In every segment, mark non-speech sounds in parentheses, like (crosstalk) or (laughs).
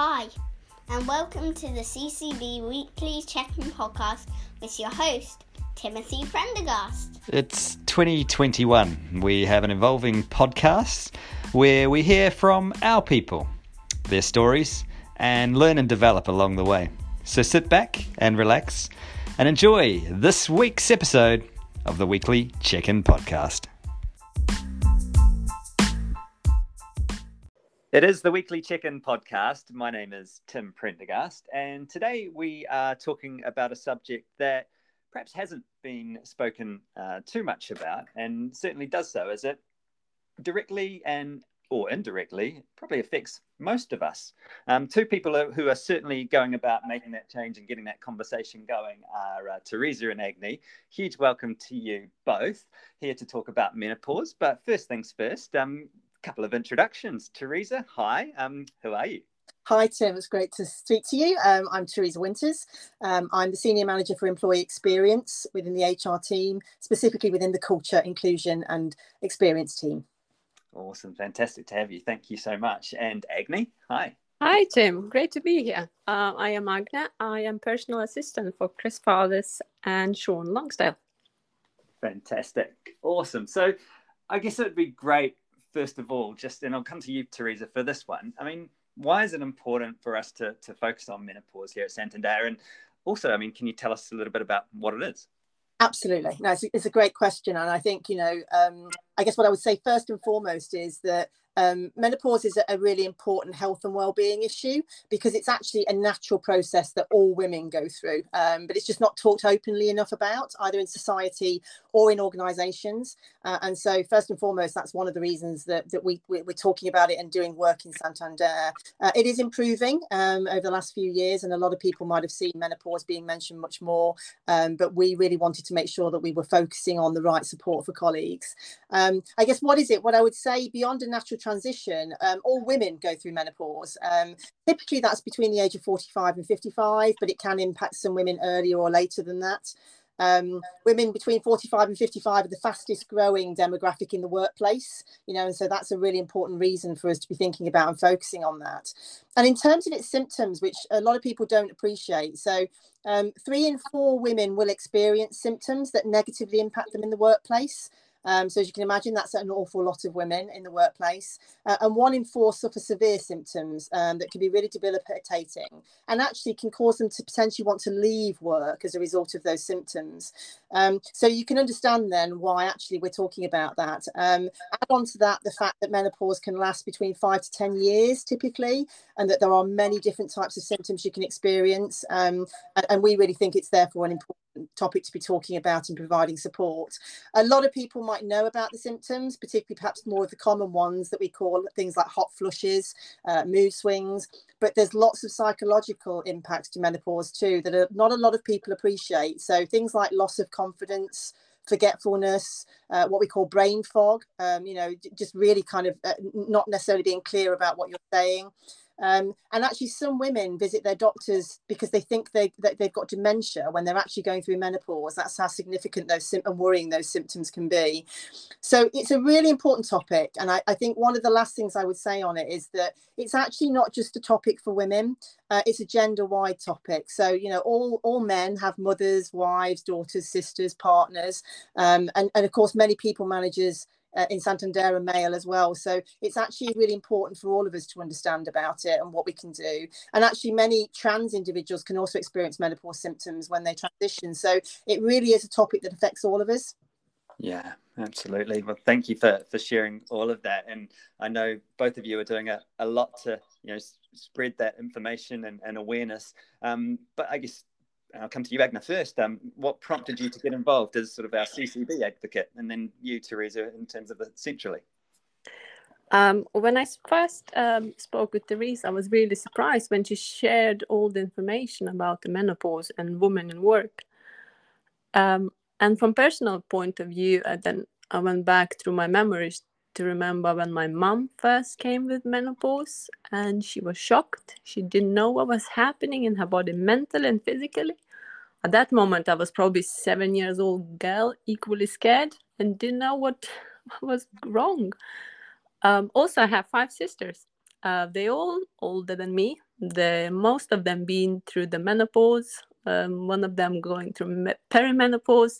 Hi, and welcome to the CCB Weekly Check-in Podcast with your host, Timothy Prendergast. It's 2021. We have an evolving podcast where we hear from our people, their stories, and learn and develop along the way. So sit back and relax and enjoy this week's episode of the Weekly Check In Podcast. It is the weekly check in podcast. My name is Tim Prendergast, and today we are talking about a subject that perhaps hasn't been spoken uh, too much about, and certainly does so, as it directly and or indirectly probably affects most of us. Um, two people who are certainly going about making that change and getting that conversation going are uh, Theresa and Agne. Huge welcome to you both here to talk about menopause. But first things first, um, couple of introductions. Theresa, hi. Um, who are you? Hi, Tim. It's great to speak to you. Um, I'm Theresa Winters. Um, I'm the Senior Manager for Employee Experience within the HR team, specifically within the Culture, Inclusion and Experience team. Awesome. Fantastic to have you. Thank you so much. And Agne, hi. Hi, Tim. Great to be here. Uh, I am Agne. I am personal assistant for Chris Fathers and Sean Longsdale. Fantastic. Awesome. So I guess it would be great first of all, just and I'll come to you, Theresa, for this one. I mean, why is it important for us to to focus on menopause here at Santander? And also, I mean, can you tell us a little bit about what it is? Absolutely. No, it's it's a great question, and I think you know, um, I guess what I would say first and foremost is that um, menopause is a really important health and well-being issue because it's actually a natural process that all women go through, um, but it's just not talked openly enough about either in society or in organisations. Uh, and so, first and foremost, that's one of the reasons that that we we're talking about it and doing work in Santander. Uh, it is improving um, over the last few years, and a lot of people might have seen menopause being mentioned much more. Um, but we really wanted to make sure that we were focusing on the right support for colleagues. Um, I guess what is it? What I would say beyond a natural transition, um, all women go through menopause. Um, typically, that's between the age of 45 and 55, but it can impact some women earlier or later than that. Um, women between 45 and 55 are the fastest growing demographic in the workplace, you know, and so that's a really important reason for us to be thinking about and focusing on that. And in terms of its symptoms, which a lot of people don't appreciate, so um, three in four women will experience symptoms that negatively impact them in the workplace. Um, so as you can imagine, that's an awful lot of women in the workplace. Uh, and one in four suffer severe symptoms um, that can be really debilitating and actually can cause them to potentially want to leave work as a result of those symptoms. Um, so you can understand then why actually we're talking about that. Um, add on to that the fact that menopause can last between five to 10 years typically, and that there are many different types of symptoms you can experience. Um, and, and we really think it's therefore an important topic to be talking about and providing support. A lot of people might know about the symptoms, particularly perhaps more of the common ones that we call things like hot flushes, uh, mood swings, but there's lots of psychological impacts to menopause too that are, not a lot of people appreciate. So things like loss of confidence, forgetfulness, uh, what we call brain fog, um, you know, just really kind of uh, not necessarily being clear about what you're saying. Um, and actually, some women visit their doctors because they think they, that they've got dementia when they're actually going through menopause. That's how significant those and worrying those symptoms can be. So it's a really important topic. And I, I, think one of the last things I would say on it is that it's actually not just a topic for women. Uh, it's a gender-wide topic. So you know, all all men have mothers, wives, daughters, sisters, partners, um, and and of course, many people managers uh, in Santander and Mail as well. So it's actually really important for all of us to understand about it and what we can do. And actually, many trans individuals can also experience menopause symptoms when they transition. So it really is a topic that affects all of us. Yeah, absolutely. Well, thank you for, for sharing all of that. And I know both of you are doing a, a lot to, you know, spread that information and, and awareness. Um, but I guess I'll come to you, Agne, first. Um, what prompted you to get involved as sort of our CCB advocate, and then you, Theresa, in terms of the centrally? Um, when I first um, spoke with Theresa, I was really surprised when she shared all the information about the menopause and women in work. Um, and from personal point of view, uh, then I went back through my memories to remember when my mom first came with menopause and she was shocked. She didn't know what was happening in her body mentally and physically. At that moment, I was probably seven years old girl, equally scared and didn't know what, (laughs) was wrong. Um, also, I have five sisters. Uh, they all older than me, the most of them being through the menopause, um, one of them going through perimenopause.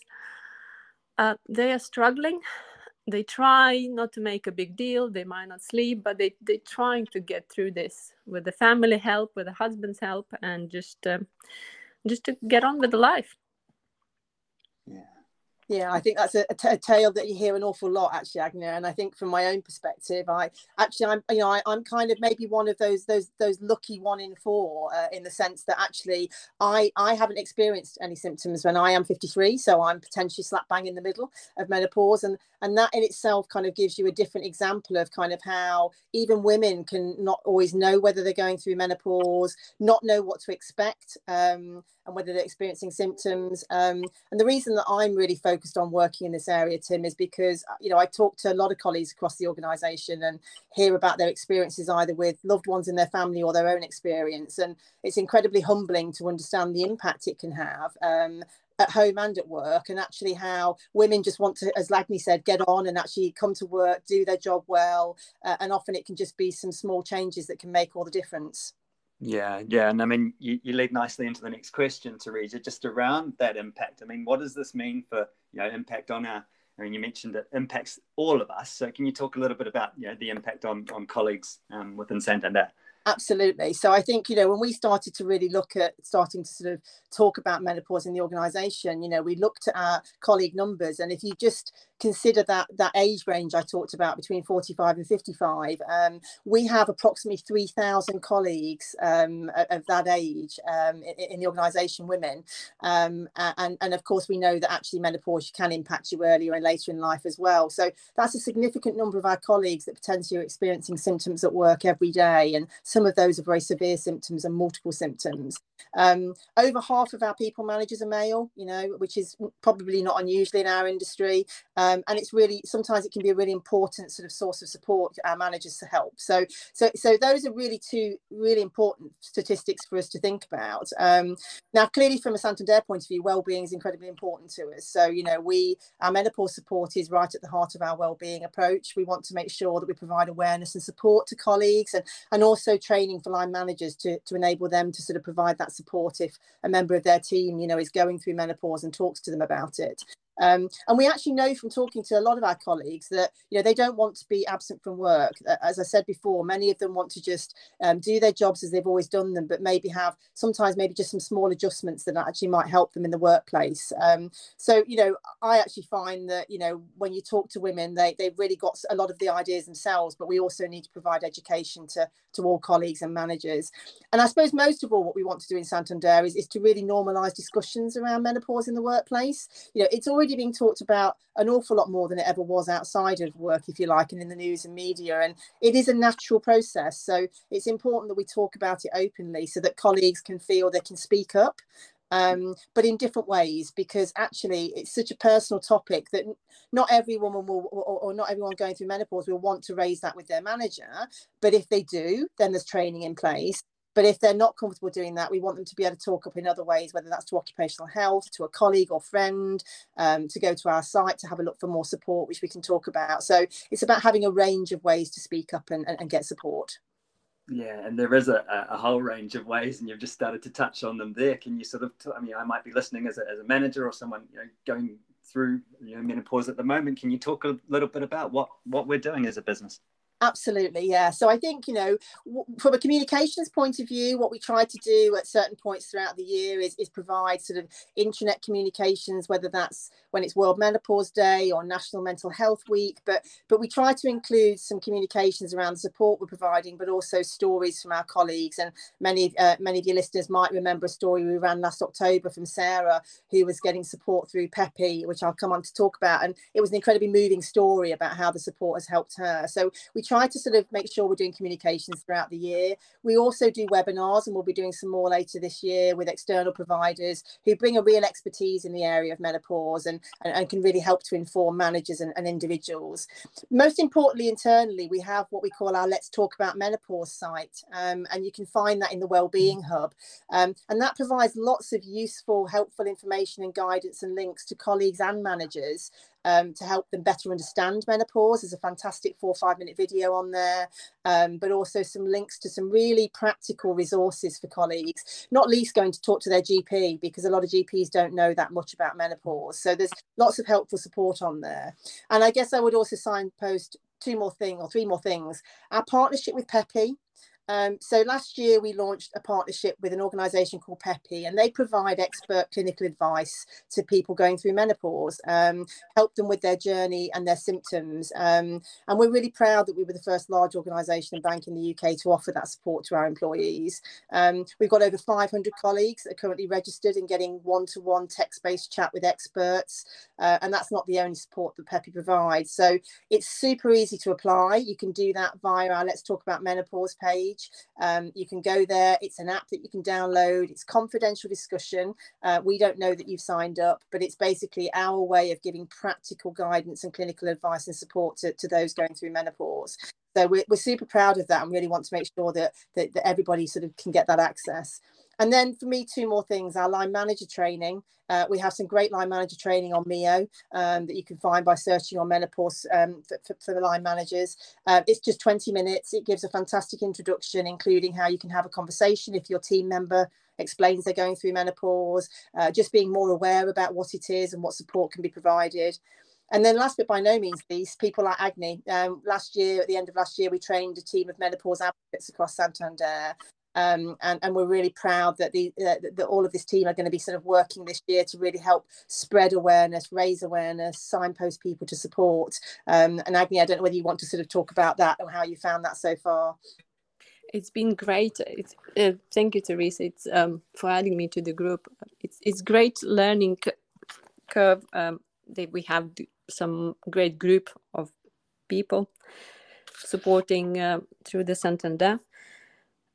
Uh, they are struggling. They try not to make a big deal. They might not sleep, but they they're trying to get through this with the family help, with the husband's help, and just uh, just to get on with the life. Yeah. I think that's a, tale that you hear an awful lot, actually, Agne. And I think from my own perspective, I actually, I'm, you know, I, am kind of maybe one of those those those lucky one in four, uh, in the sense that actually, I I haven't experienced any symptoms when I am 53, so I'm potentially slap bang in the middle of menopause, and and that in itself kind of gives you a different example of kind of how even women can not always know whether they're going through menopause, not know what to expect. Um, and whether they're experiencing symptoms. Um, and the reason that I'm really focused on working in this area, Tim, is because uh, you know I talk to a lot of colleagues across the organisation and hear about their experiences either with loved ones in their family or their own experience, and it's incredibly humbling to understand the impact it can have. Um, at home and at work and actually how women just want to as Lagni said get on and actually come to work do their job well uh, and often it can just be some small changes that can make all the difference yeah, yeah, and I mean, you, you lead nicely into the next question, Theresa, just around that impact. I mean, what does this mean for you know impact on our? I mean, you mentioned it impacts all of us. So, can you talk a little bit about you know the impact on on colleagues um, within Santander? Absolutely. So I think, you know, when we started to really look at starting to sort of talk about menopause in the organization, you know, we looked at our colleague numbers. And if you just consider that that age range I talked about between 45 and 55, um, we have approximately 3,000 colleagues um, of that age um, in, in, the organisation, women. Um, and, and of course, we know that actually menopause can impact you earlier and later in life as well. So that's a significant number of our colleagues that potentially are experiencing symptoms at work every day. And some of those are very severe symptoms and multiple symptoms. Um, over half of our people managers are male, you know, which is probably not unusual in our industry. Um, and it's really sometimes it can be a really important sort of source of support our managers to help. So, so, so those are really two really important statistics for us to think about. Um, now, clearly, from a Santander point of view, well-being is incredibly important to us. So, you know, we our menopause support is right at the heart of our well-being approach. We want to make sure that we provide awareness and support to colleagues, and and also training for line managers to to enable them to sort of provide that support if a member of their team, you know, is going through menopause and talks to them about it. Um, and we actually know from talking to a lot of our colleagues that you know they don't want to be absent from work. As I said before, many of them want to just um, do their jobs as they've always done them, but maybe have sometimes maybe just some small adjustments that actually might help them in the workplace. Um, so you know, I actually find that you know when you talk to women, they they've really got a lot of the ideas themselves, but we also need to provide education to to all colleagues and managers. And I suppose most of all, what we want to do in Santander is, is to really normalise discussions around menopause in the workplace. You know, it's already being talked about an awful lot more than it ever was outside of work, if you like, and in the news and media. And it is a natural process. So it's important that we talk about it openly so that colleagues can feel they can speak up. Um, but in different ways because actually it's such a personal topic that not every woman will or, or, not everyone going through menopause will want to raise that with their manager but if they do then there's training in place but if they're not comfortable doing that, we want them to be able to talk up in other ways, whether that's to occupational health, to a colleague or friend, um, to go to our site to have a look for more support, which we can talk about. So it's about having a range of ways to speak up and, and, and get support. Yeah, and there is a, a whole range of ways, and you've just started to touch on them there. Can you sort of, t- I mean, I might be listening as a, as a manager or someone you know, going through you know, menopause at the moment. Can you talk a little bit about what, what we're doing as a business? Absolutely, yeah. So I think, you know, from a communications point of view, what we try to do at certain points throughout the year is, is provide sort of intranet communications, whether that's when it's World Menopause Day or National Mental Health Week. But but we try to include some communications around the support we're providing, but also stories from our colleagues. And many uh, many of your listeners might remember a story we ran last October from Sarah, who was getting support through Peppy, which I'll come on to talk about. And it was an incredibly moving story about how the support has helped her. So we try to sort of make sure we're doing communications throughout the year. We also do webinars, and we'll be doing some more later this year with external providers who bring a real expertise in the area of menopause and, and, and can really help to inform managers and, and individuals. Most importantly, internally, we have what we call our Let's Talk About Menopause site, um, and you can find that in the Wellbeing Hub. Um, and that provides lots of useful, helpful information and guidance and links to colleagues and managers um, to help them better understand menopause. There's a fantastic four or five minute video on there, um, but also some links to some really practical resources for colleagues, not least going to talk to their GP because a lot of GPs don't know that much about menopause. So there's lots of helpful support on there. And I guess I would also signpost two more things or three more things. Our partnership with Peppy, um, so last year we launched a partnership with an organisation called Peppy, and they provide expert clinical advice to people going through menopause, um, help them with their journey and their symptoms. Um, and we're really proud that we were the first large organisation and bank in the UK to offer that support to our employees. Um, we've got over 500 colleagues that are currently registered and getting one-to-one text-based chat with experts, uh, and that's not the only support that Peppy provides. So it's super easy to apply. You can do that via our Let's Talk About Menopause page page. Um, you can go there. It's an app that you can download. It's confidential discussion. Uh, we don't know that you've signed up, but it's basically our way of giving practical guidance and clinical advice and support to, to those going through menopause. So we're, we're super proud of that and really want to make sure that, that, that everybody sort of can get that access. And then for me, two more things our line manager training. Uh, we have some great line manager training on Mio um, that you can find by searching on menopause um, for, for, for, the line managers. Uh, it's just 20 minutes. It gives a fantastic introduction, including how you can have a conversation if your team member explains they're going through menopause, uh, just being more aware about what it is and what support can be provided. And then last but by no means least, people like Agne. Um, last year, at the end of last year, we trained a team of menopause advocates across Santander um, and, and, we're really proud that the uh, that all of this team are going to be sort of working this year to really help spread awareness, raise awareness, signpost people to support. Um, and Agne, I don't know whether you want to sort of talk about that or how you found that so far. It's been great. It's, uh, thank you, Theresa. It's um, for adding me to the group. It's it's great learning curve. Um, that we have some great group of people supporting uh, through the Santander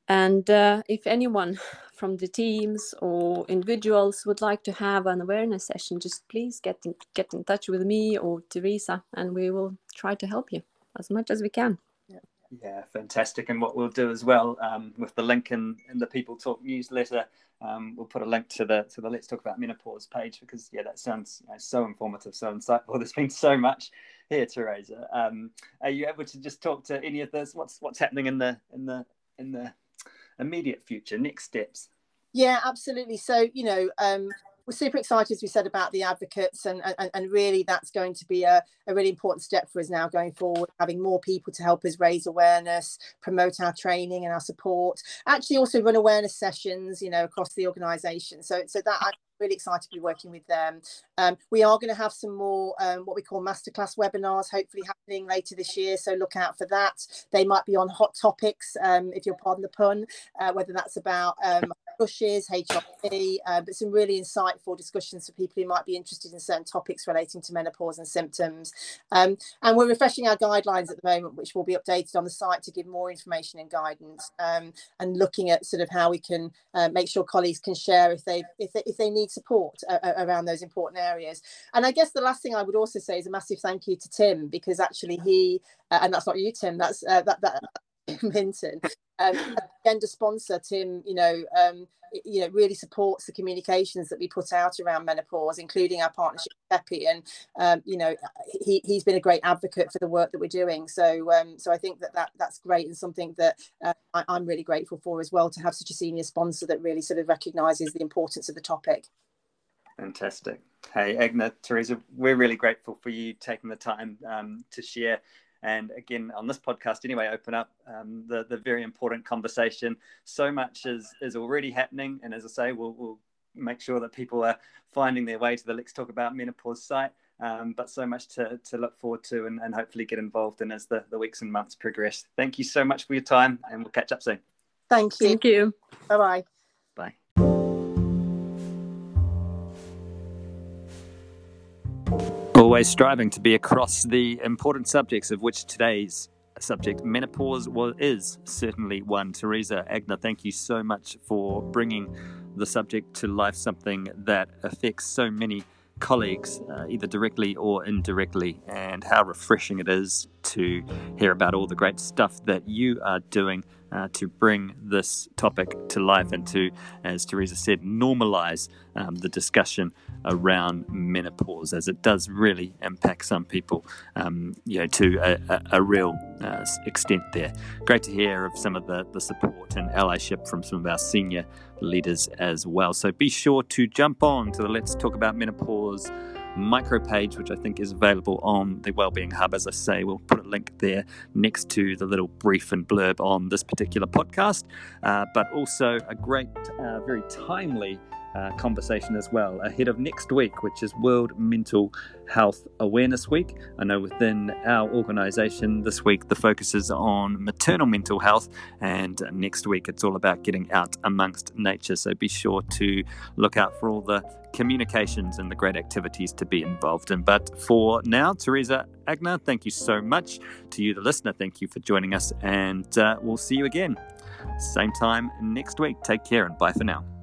and uh, if anyone (sighs) from the teams or individuals would like to have an awareness session, just please get in, get in touch with me or Theresa, and we will try to help you as much as we can. Yeah, fantastic. And what we'll do as well um, with the link in, in the People Talk newsletter, um, we'll put a link to the to the Let's Talk About Menopause page because yeah, that sounds you know, so informative, so insightful. (laughs) There's been so much here, Theresa. Um, are you able to just talk to any of this? What's what's happening in the in the in the immediate future, next steps? Yeah, absolutely. So, you know, um, we're super excited, as we said, about the advocates, and, and, and really that's going to be a, a really important step for us now going forward, having more people to help us raise awareness, promote our training and our support, actually also run awareness sessions, you know, across the organisation. So, so that I'm really excited to be working with them. Um, we are going to have some more um, what we call masterclass webinars, hopefully happening later this year. So look out for that. They might be on hot topics, um, if you'll pardon the pun, uh, whether that's about um, flushes, HRT, uh, but some really insightful discussions for people who might be interested in certain topics relating to menopause and symptoms. Um, and we're refreshing our guidelines at the moment, which will be updated on the site to give more information and guidance um, and looking at sort of how we can uh, make sure colleagues can share if they if they, if they need support uh, uh, around those important areas. And I guess the last thing I would also say is a massive thank you to Tim because actually he uh, and that's not you Tim that's uh, that that (coughs) Minton um, sponsor Tim, you know, um, you know, really supports the communications that we put out around menopause, including our partnership with Peppy. And um, you know, he he's been a great advocate for the work that we're doing. So um, so I think that, that that's great and something that uh, I, I'm really grateful for as well to have such a senior sponsor that really sort of recognises the importance of the topic. Fantastic. Hey, Agne, Theresa, we're really grateful for you taking the time um, to share and again on this podcast anyway open up um, the the very important conversation. So much is is already happening. And as i say we'll, we'll make sure that people are finding their way to the let's talk about menopause site. Um, but so much to, to look forward to and, and hopefully get involved in as the, the weeks and months progress. Thank you so much for your time and we'll catch up soon. Thank you. Thank you. Bye bye always striving to be across the important subjects of which today's subject, menopause, was, is certainly one. Theresa Agne, thank you so much for bringing the subject to life, something that affects so many colleagues, uh, either directly or indirectly, and how refreshing it is to hear about all the great stuff that you are doing uh, to bring this topic to life and to, as Theresa said, normalize um, the discussion around menopause, as it does really impact some people, um, you know, to a, a, a real uh, extent. There, great to hear of some of the, the support and allyship from some of our senior leaders as well. So be sure to jump on to the Let's Talk About Menopause micro page, which I think is available on the Wellbeing Hub. As I say, we'll put a link there next to the little brief and blurb on this particular podcast, uh, but also a great, uh, very timely uh, conversation as well ahead of next week, which is World Mental Health Awareness Week. I know within our organisation this week the focus is on maternal mental health, and next week it's all about getting out amongst nature. So be sure to look out for all the communications and the great activities to be involved in. But for now, Theresa Agne, thank you so much. To you, the listener, thank you for joining us, and uh, we'll see you again. Same time next week. Take care and bye for now.